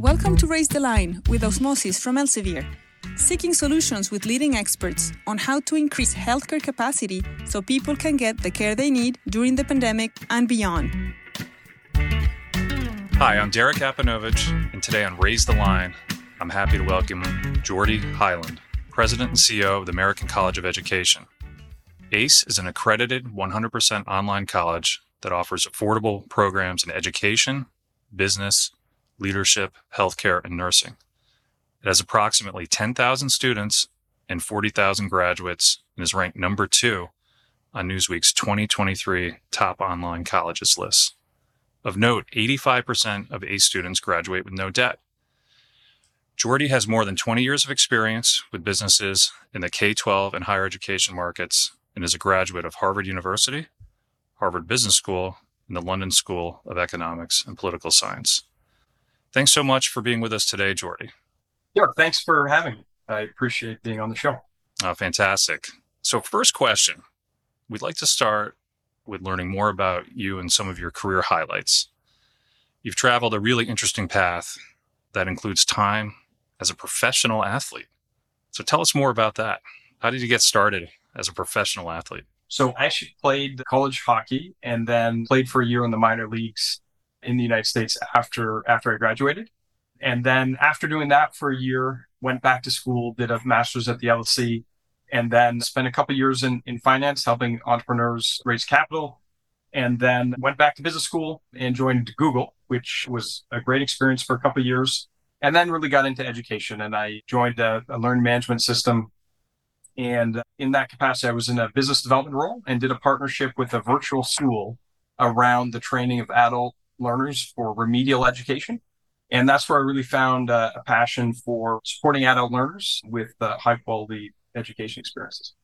Welcome to Raise the Line with Osmosis from Elsevier, seeking solutions with leading experts on how to increase healthcare capacity so people can get the care they need during the pandemic and beyond. Hi, I'm Derek Apanovitch, and today on Raise the Line, I'm happy to welcome Geordie Hyland, President and CEO of the American College of Education. ACE is an accredited 100% online college that offers affordable programs in education, business, leadership, healthcare, and nursing. It has approximately 10,000 students and 40,000 graduates and is ranked number two on Newsweek's 2023 top online colleges list. Of note, 85% of ACE students graduate with no debt. Geordie has more than 20 years of experience with businesses in the K 12 and higher education markets and is a graduate of Harvard University, Harvard Business School, and the London School of Economics and Political Science. Thanks so much for being with us today, Geordie. Yeah, thanks for having me. I appreciate being on the show. Oh, fantastic. So, first question we'd like to start with learning more about you and some of your career highlights. You've traveled a really interesting path that includes time as a professional athlete. So, tell us more about that. How did you get started as a professional athlete? So, I actually played college hockey and then played for a year in the minor leagues in the United States after after I graduated. And then after doing that for a year, went back to school, did a master's at the LSE, and then spent a couple years in, in finance, helping entrepreneurs raise capital. And then went back to business school and joined Google, which was a great experience for a couple years. And then really got into education and I joined a, a management system. And in that capacity, I was in a business development role and did a partnership with a virtual school around the training of adult learners for remedial education. And that's where I really found uh, a passion for supporting adult learners with uh, high quality education experiences.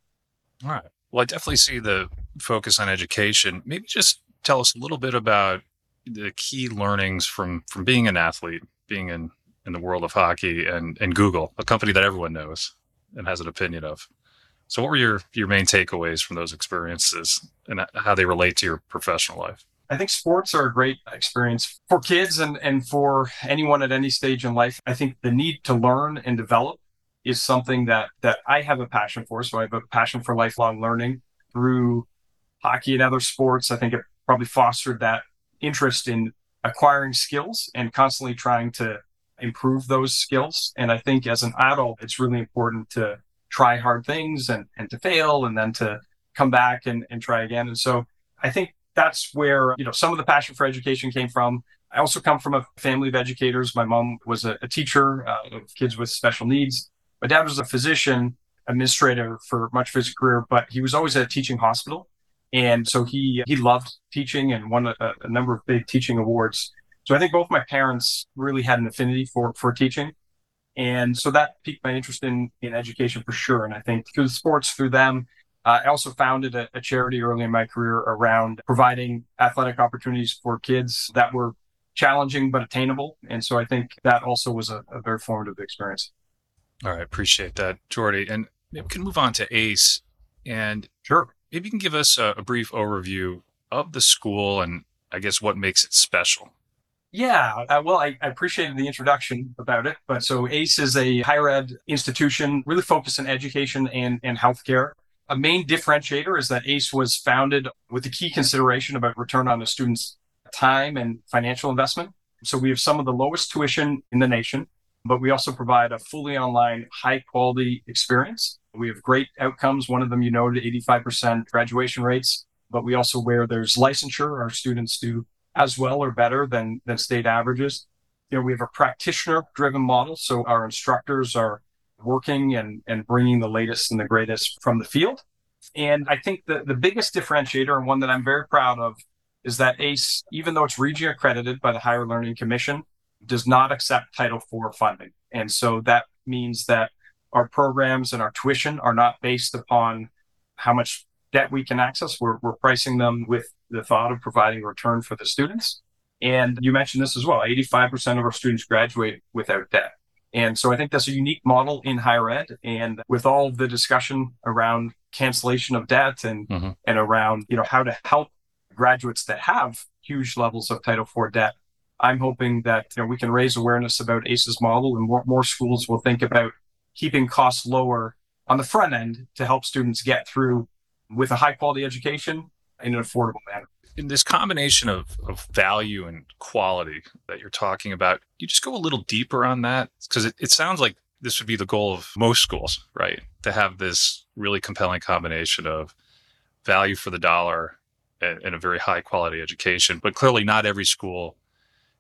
All right. Well, I definitely see the focus on education. Maybe just tell us a little bit about the key learnings from from being an athlete, being in in the world of hockey, and and Google, a company that everyone knows and has an opinion of. So, what were your your main takeaways from those experiences, and how they relate to your professional life? I think sports are a great experience for kids and, and for anyone at any stage in life. I think the need to learn and develop is something that, that I have a passion for. So I have a passion for lifelong learning through hockey and other sports. I think it probably fostered that interest in acquiring skills and constantly trying to improve those skills. And I think as an adult, it's really important to try hard things and, and to fail and then to come back and, and try again. And so I think that's where you know some of the passion for education came from. I also come from a family of educators. My mom was a, a teacher uh, of kids with special needs. My dad was a physician administrator for much of his career, but he was always at a teaching hospital, and so he he loved teaching and won a, a number of big teaching awards. So I think both my parents really had an affinity for for teaching. And so that piqued my interest in, in education for sure. And I think through the sports, through them, uh, I also founded a, a, charity early in my career around providing athletic opportunities for kids that were challenging but attainable. And so I think that also was a, a very formative experience. All right, appreciate that, Geordie. And maybe we can move on to ACE. And sure, maybe you can give us a, a brief overview of the school and I guess what makes it special. Yeah, uh, well, I, I, appreciated the introduction about it. But so ACE is a higher ed institution really focused on education and, and healthcare. A main differentiator is that ACE was founded with the key consideration about return on a student's time and financial investment. So we have some of the lowest tuition in the nation, but we also provide a fully online, high quality experience. We have great outcomes. One of them, you noted 85% graduation rates, but we also, where there's licensure, our students do as well or better than, than state averages. You know, we have a practitioner driven model. So our instructors are working and, and bringing the latest and the greatest from the field. And I think the, the biggest differentiator and one that I'm very proud of is that ACE, even though it's region accredited by the Higher Learning Commission, does not accept Title IV funding. And so that means that our programs and our tuition are not based upon how much debt we can access. We're, we're pricing them with the thought of providing a return for the students. And you mentioned this as well 85% of our students graduate without debt. And so I think that's a unique model in higher ed. And with all the discussion around cancellation of debt and, mm-hmm. and around, you know, how to help graduates that have huge levels of Title IV debt. I'm hoping that you know, we can raise awareness about ACE's model and more, more schools will think about keeping costs lower on the front end to help students get through with a high quality education in an affordable manner. In this combination of, of value and quality that you're talking about, you just go a little deeper on that because it, it sounds like this would be the goal of most schools, right? To have this really compelling combination of value for the dollar and, and a very high quality education. But clearly, not every school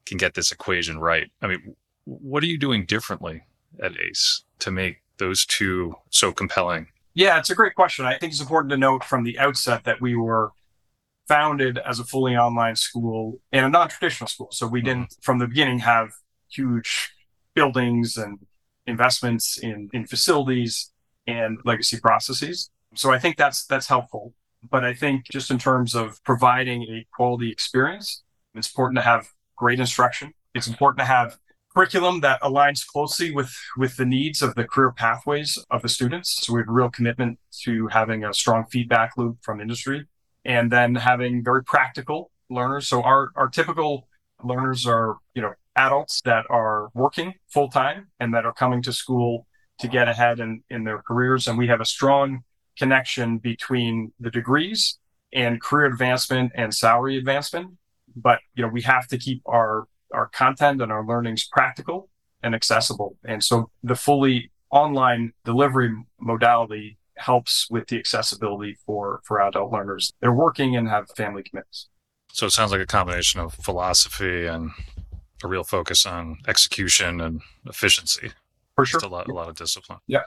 can get this equation right. I mean, what are you doing differently at ACE to make those two so compelling? Yeah, it's a great question. I think it's important to note from the outset that we were founded as a fully online school and a non-traditional school. So we didn't mm-hmm. from the beginning have huge buildings and investments in, in facilities and legacy processes. So I think that's that's helpful. But I think just in terms of providing a quality experience, it's important to have great instruction. It's important to have curriculum that aligns closely with with the needs of the career pathways of the students. So we have a real commitment to having a strong feedback loop from industry and then having very practical learners. So our our typical learners are, you know, adults that are working full time and that are coming to school to get ahead in, in their careers. And we have a strong connection between the degrees and career advancement and salary advancement. But, you know, we have to keep our, our content and our learnings practical and accessible. And so the fully online delivery modality helps with the accessibility for, for adult learners. They're working and have family commitments. So it sounds like a combination of philosophy and a real focus on execution and efficiency. For sure. Just a lot, a lot of discipline. Yeah.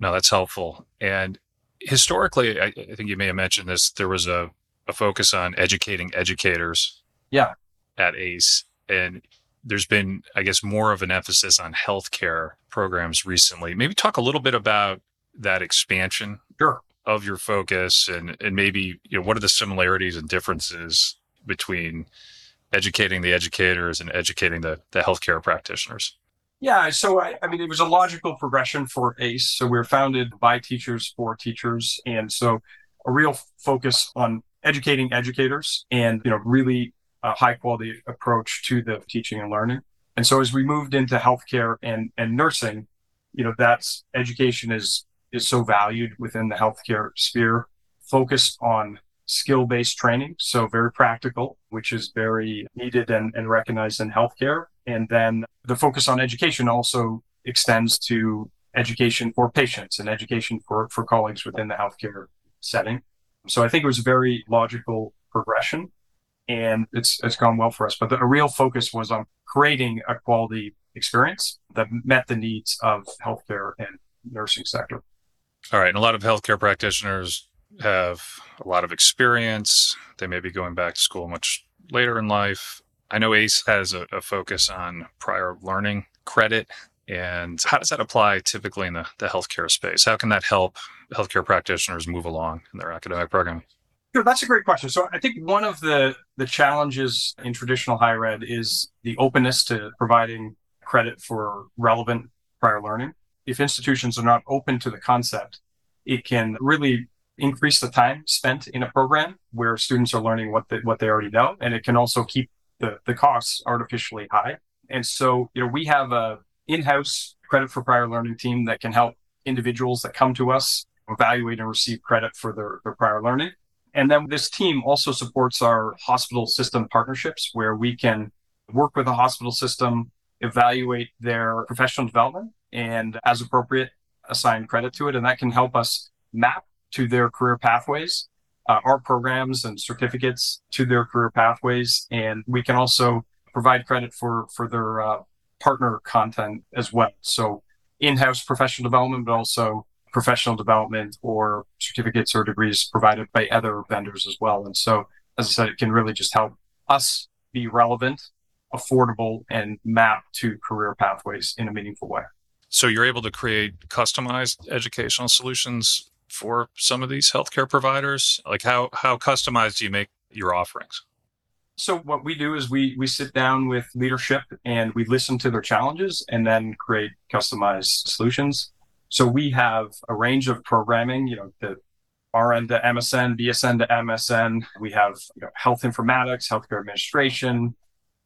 No, that's helpful. And historically, I, I, think you may have mentioned this, there was a, a focus on educating educators. Yeah. At ACE. And there's been, I guess, more of an emphasis on healthcare programs recently. Maybe talk a little bit about that expansion sure. of your focus and, and maybe, you know, what are the similarities and differences between educating the educators and educating the, the healthcare practitioners? Yeah, so I, I, mean, it was a logical progression for ACE. So we are founded by teachers for teachers, and so a real focus on educating educators, and you know, really a high quality approach to the teaching and learning. And so as we moved into healthcare and and nursing, you know, that's education is is so valued within the healthcare sphere, focused on skill based training. So very practical, which is very needed and, and recognized in healthcare. And then the focus on education also extends to education for patients and education for, for colleagues within the healthcare setting. So I think it was a very logical progression and it's, it's gone well for us. But the real focus was on creating a quality experience that met the needs of healthcare and nursing sector. All right. And a lot of healthcare practitioners have a lot of experience. They may be going back to school much later in life. I know ACE has a, a focus on prior learning credit. And how does that apply typically in the, the healthcare space? How can that help healthcare practitioners move along in their academic program? That's a great question. So I think one of the, the challenges in traditional higher ed is the openness to providing credit for relevant prior learning. If institutions are not open to the concept, it can really increase the time spent in a program where students are learning what they, what they already know, and it can also keep the, the costs artificially high. And so, you know, we have a in-house credit for prior learning team that can help individuals that come to us evaluate and receive credit for their, their prior learning. And then this team also supports our hospital system partnerships where we can work with a hospital system, evaluate their professional development and as appropriate, assign credit to it. And that can help us map to their career pathways, uh, our programs and certificates to their career pathways. And we can also provide credit for, for their uh, partner content as well. So in-house professional development, but also professional development or certificates or degrees provided by other vendors as well. And so, as I said, it can really just help us be relevant, affordable, and map to career pathways in a meaningful way. So you're able to create customized educational solutions for some of these healthcare providers? Like how how customized do you make your offerings? So what we do is we we sit down with leadership and we listen to their challenges and then create customized solutions. So we have a range of programming, you know, the RN to MSN, BSN to MSN. We have you know, health informatics, healthcare administration,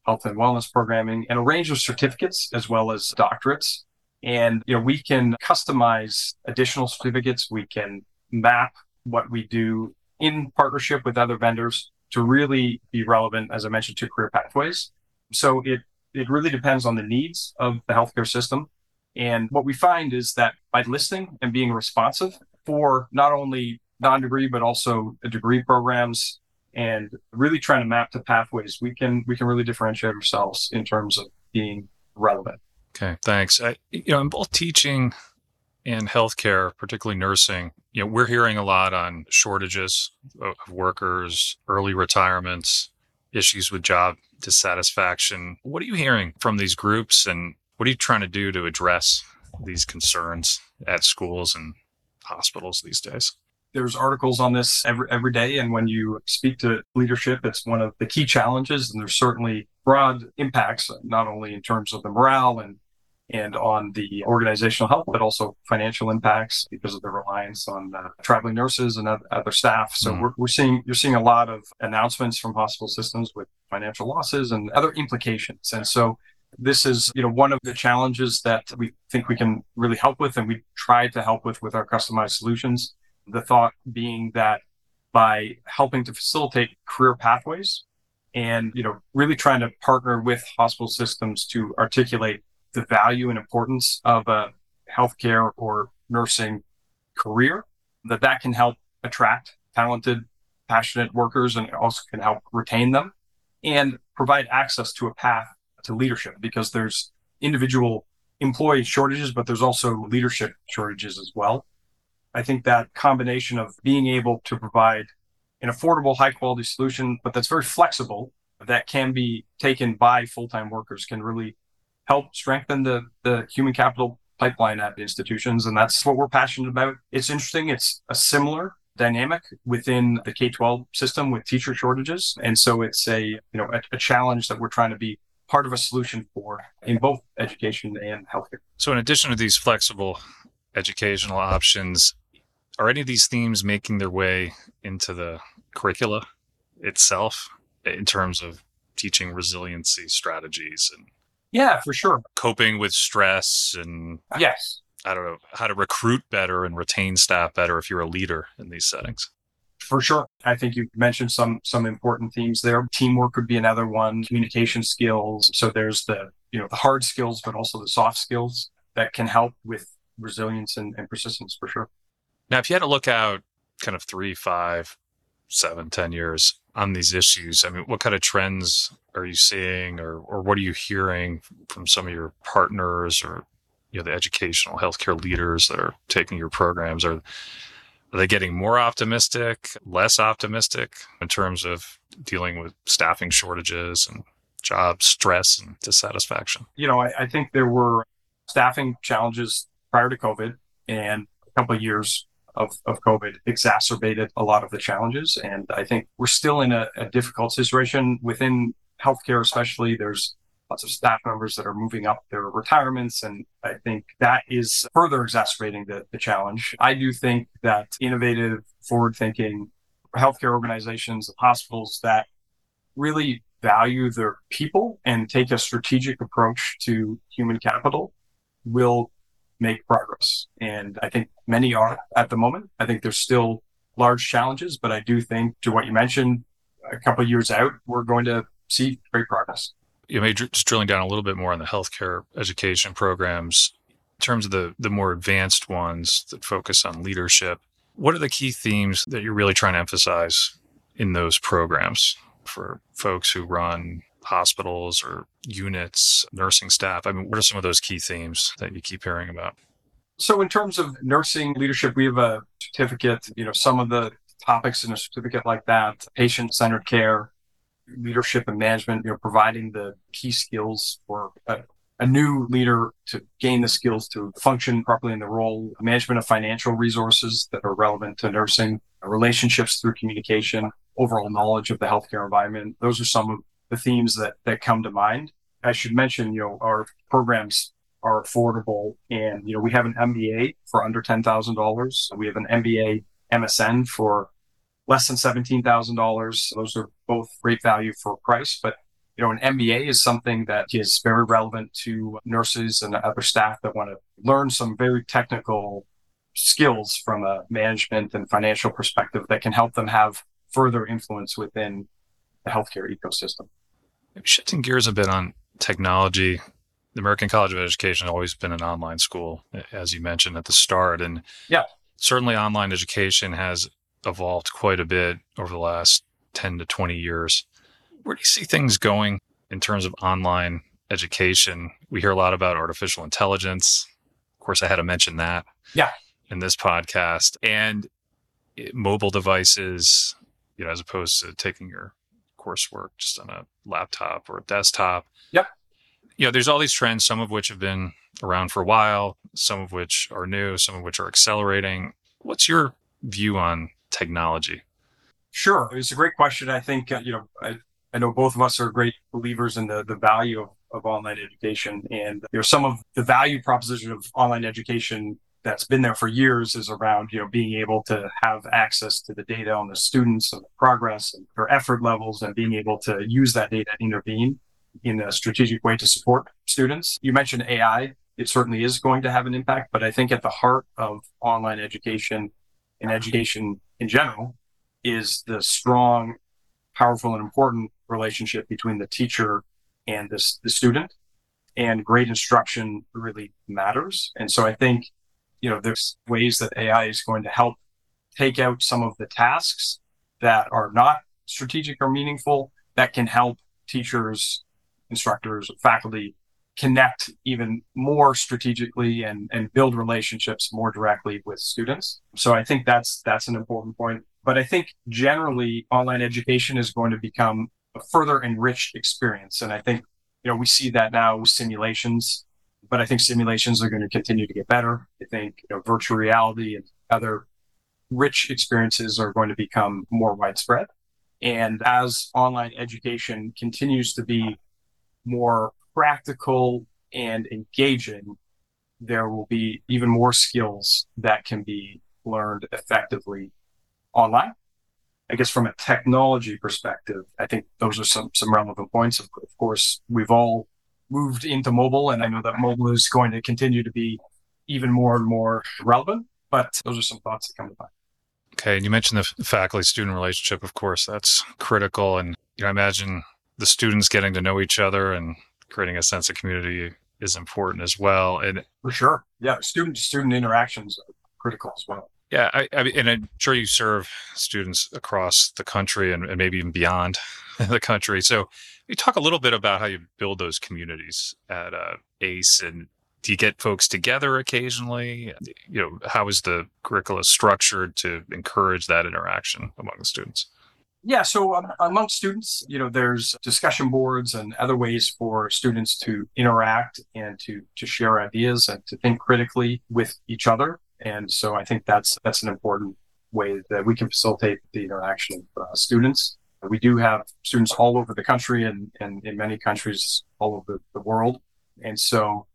health and wellness programming, and a range of certificates as well as doctorates. And you know, we can customize additional certificates. We can map what we do in partnership with other vendors to really be relevant, as I mentioned, to career pathways. So it it really depends on the needs of the healthcare system. And what we find is that by listening and being responsive for not only non-degree but also degree programs and really trying to map the pathways, we can we can really differentiate ourselves in terms of being relevant. Okay, thanks. I, you know, in both teaching and healthcare, particularly nursing, you know, we're hearing a lot on shortages of workers, early retirements, issues with job dissatisfaction. What are you hearing from these groups and what are you trying to do to address these concerns at schools and hospitals these days? There's articles on this every every day, and when you speak to leadership, it's one of the key challenges. And there's certainly broad impacts, not only in terms of the morale and and on the organizational health, but also financial impacts because of the reliance on uh, traveling nurses and other staff. So mm. we're, we're seeing you're seeing a lot of announcements from hospital systems with financial losses and other implications. And so this is you know one of the challenges that we think we can really help with, and we try to help with with our customized solutions. The thought being that by helping to facilitate career pathways and you know really trying to partner with hospital systems to articulate the value and importance of a healthcare or nursing career, that that can help attract talented, passionate workers and also can help retain them and provide access to a path to leadership because there's individual employee shortages, but there's also leadership shortages as well. I think that combination of being able to provide an affordable, high quality solution, but that's very flexible that can be taken by full time workers can really help strengthen the, the human capital pipeline at institutions. And that's what we're passionate about. It's interesting. It's a similar dynamic within the K-12 system with teacher shortages. And so it's a, you know, a, a challenge that we're trying to be part of a solution for in both education and healthcare. So in addition to these flexible educational options, are any of these themes making their way into the curricula itself in terms of teaching resiliency strategies and yeah, for sure. Coping with stress and yes, I don't know how to recruit better and retain staff better if you're a leader in these settings. For sure. I think you mentioned some some important themes there. Teamwork would be another one, communication skills. So there's the, you know, the hard skills, but also the soft skills that can help with resilience and, and persistence for sure. Now, if you had to look out kind of three, five, seven, ten years on these issues, I mean, what kind of trends are you seeing, or or what are you hearing from some of your partners, or you know, the educational healthcare leaders that are taking your programs? Are are they getting more optimistic, less optimistic in terms of dealing with staffing shortages and job stress and dissatisfaction? You know, I, I think there were staffing challenges prior to COVID, and a couple of years of, of COVID exacerbated a lot of the challenges. And I think we're still in a, a difficult situation within healthcare, especially. There's lots of staff members that are moving up their retirements. And I think that is further exacerbating the, the challenge. I do think that innovative, forward thinking healthcare organizations hospitals that really value their people and take a strategic approach to human capital will make progress. And I think many are at the moment. I think there's still large challenges, but I do think to what you mentioned, a couple years out, we're going to see great progress. You may just drilling down a little bit more on the healthcare education programs in terms of the the more advanced ones that focus on leadership. What are the key themes that you're really trying to emphasize in those programs for folks who run hospitals or units, nursing staff? I mean, what are some of those key themes that you keep hearing about? So, in terms of nursing leadership, we have a certificate. You know, some of the topics in a certificate like that patient centered care, leadership and management, you know, providing the key skills for a, a, new leader to gain the skills to function properly in the role, management of financial resources that are relevant to nursing, relationships through communication, overall knowledge of the healthcare environment. Those are some of the themes that, that come to mind. I should mention, you know, our programs are affordable and, you know, we have an MBA for under $10,000. We have an MBA MSN for less than $17,000. Those are both great value for price, but you know, an MBA is something that is very relevant to nurses and other staff that want to learn some very technical skills from a management and financial perspective that can help them have further influence within the healthcare ecosystem. Shifting gears a bit on technology, the American College of Education has always been an online school, as you mentioned at the start. And yeah, certainly online education has evolved quite a bit over the last 10 to 20 years. Where do you see things going in terms of online education? We hear a lot about artificial intelligence. Of course, I had to mention that. Yeah. In this podcast and mobile devices, you know, as opposed to taking your coursework just on a laptop or a desktop. Yep. You know, there's all these trends, some of which have been around for a while, some of which are new, some of which are accelerating. What's your view on technology? Sure. It's a great question. I think, uh, you know, I, I know both of us are great believers in the, the value of, of online education. And you know, some of the value proposition of online education that's been there for years is around, you know, being able to have access to the data on the students and the progress and their effort levels and being able to use that data and intervene in a strategic way to support students. You mentioned AI. It certainly is going to have an impact, but I think at the heart of online education and education in general is the strong, powerful, and important relationship between the teacher and the, the student. And great instruction really matters. And so I think, you know, there's ways that AI is going to help take out some of the tasks that are not strategic or meaningful that can help teachers, instructors, faculty connect even more strategically and, and build relationships more directly with students. So I think that's that's an important point. But I think generally online education is going to become a further enriched experience. And I think, you know, we see that now with simulations, but I think simulations are going to continue to get better. I think, you know, virtual reality and other rich experiences are going to become more widespread. And as online education continues to be more practical and engaging, there will be even more skills that can be learned effectively online. I guess from a technology perspective, I think those are some some relevant points. Of, of course, we've all moved into mobile, and I know that mobile is going to continue to be even more and more relevant. But those are some thoughts that come to mind. Okay, and you mentioned the faculty student relationship. Of course, that's critical, and you know, I imagine the students getting to know each other and creating a sense of community is important as well. And for sure, yeah, student to student interactions are critical as well. Yeah, I, I and I'm sure you serve students across the country and, and maybe even beyond the country. So, you talk a little bit about how you build those communities at uh, ACE, and do you get folks together occasionally? You know, how is the curricula structured to encourage that interaction among the students? Yeah, so um, among students, you know, there's discussion boards and other ways for students to interact and to to share ideas and to think critically with each other. And so I think that's that's an important way that we can facilitate the interaction of uh, students. We do have students all over the country and, and in many countries all over the world. And so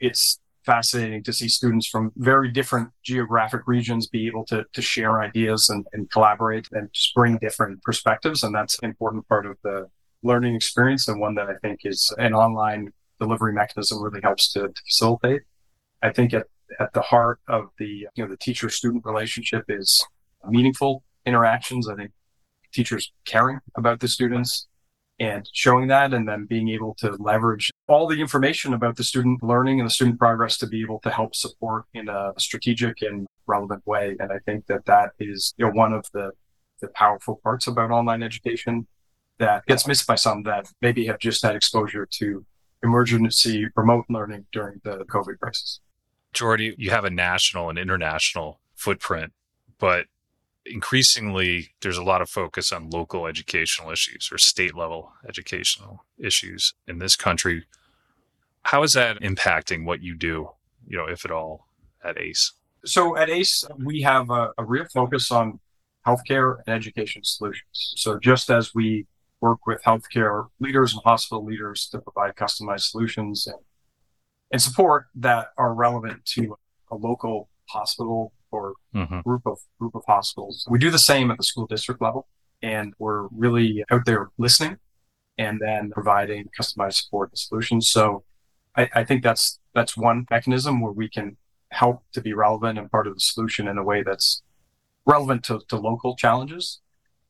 it's fascinating to see students from very different geographic regions be able to, to share ideas and, and collaborate and just bring different perspectives. And that's an important part of the learning experience and one that I think is an online delivery mechanism really helps to, to facilitate. I think at, at the heart of the, you know, the teacher student relationship is meaningful interactions. I think teachers caring about the students and showing that and then being able to leverage all the information about the student learning and the student progress to be able to help support in a strategic and relevant way. And I think that that is you know, one of the, the powerful parts about online education that gets missed by some that maybe have just had exposure to emergency remote learning during the COVID crisis. Geordie, you have a national and international footprint, but increasingly there's a lot of focus on local educational issues or state level educational issues in this country. How is that impacting what you do, you know, if at all, at ACE? So at ACE, we have a, a real focus on healthcare and education solutions. So just as we work with healthcare leaders and hospital leaders to provide customized solutions and, and support that are relevant to a local hospital or mm-hmm. group of group of hospitals. We do the same at the school district level, and we're really out there listening and then providing customized support and solutions. So I, I think that's that's one mechanism where we can help to be relevant and part of the solution in a way that's relevant to, to local challenges.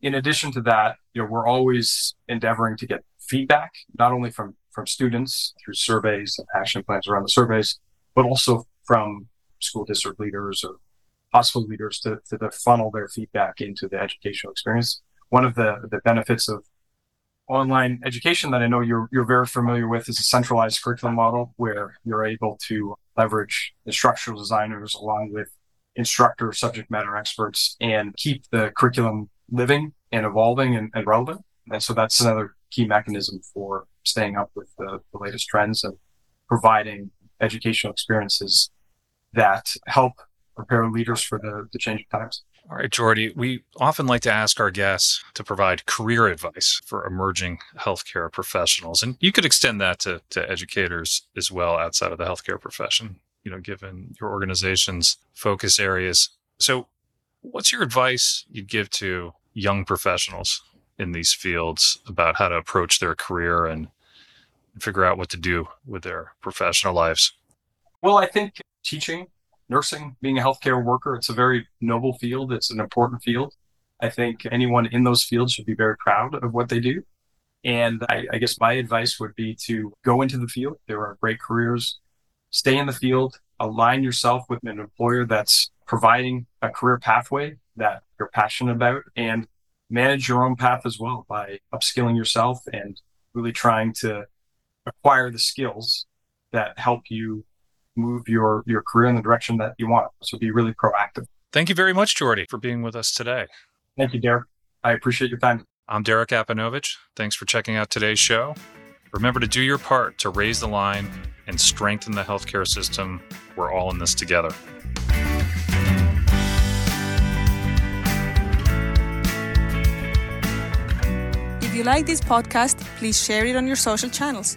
In addition to that, you know, we're always endeavoring to get feedback, not only from, from students through surveys and action plans around the surveys, but also from school district leaders or hospital leaders to, to, funnel their feedback into the educational experience. One of the, the benefits of online education that I know you're you're very familiar with is a centralized curriculum model where you're able to leverage instructional designers along with instructor subject matter experts and keep the curriculum living and evolving and, and relevant. And so that's another key mechanism for staying up with the, the latest trends and providing educational experiences that help prepare leaders for the, the change of times. All right, Geordie, we often like to ask our guests to provide career advice for emerging healthcare professionals. And you could extend that to, to educators as well outside of the healthcare profession, you know, given your organization's focus areas. So, what's your advice you'd give to young professionals in these fields about how to approach their career and figure out what to do with their professional lives? Well, I think teaching nursing, being a healthcare worker, it's a very noble field. It's an important field. I think anyone in those fields should be very proud of what they do. And I, I, guess my advice would be to go into the field. There are great careers. Stay in the field. Align yourself with an employer that's providing a career pathway that you're passionate about and manage your own path as well by upskilling yourself and really trying to acquire the skills that help you move your your career in the direction that you want. So be really proactive. Thank you very much, Geordie, for being with us today. Thank you, Derek. I appreciate your time. I'm Derek Apanovitch. Thanks for checking out today's show. Remember to do your part to raise the line and strengthen the healthcare system. We're all in this together. If you like this podcast, please share it on your social channels.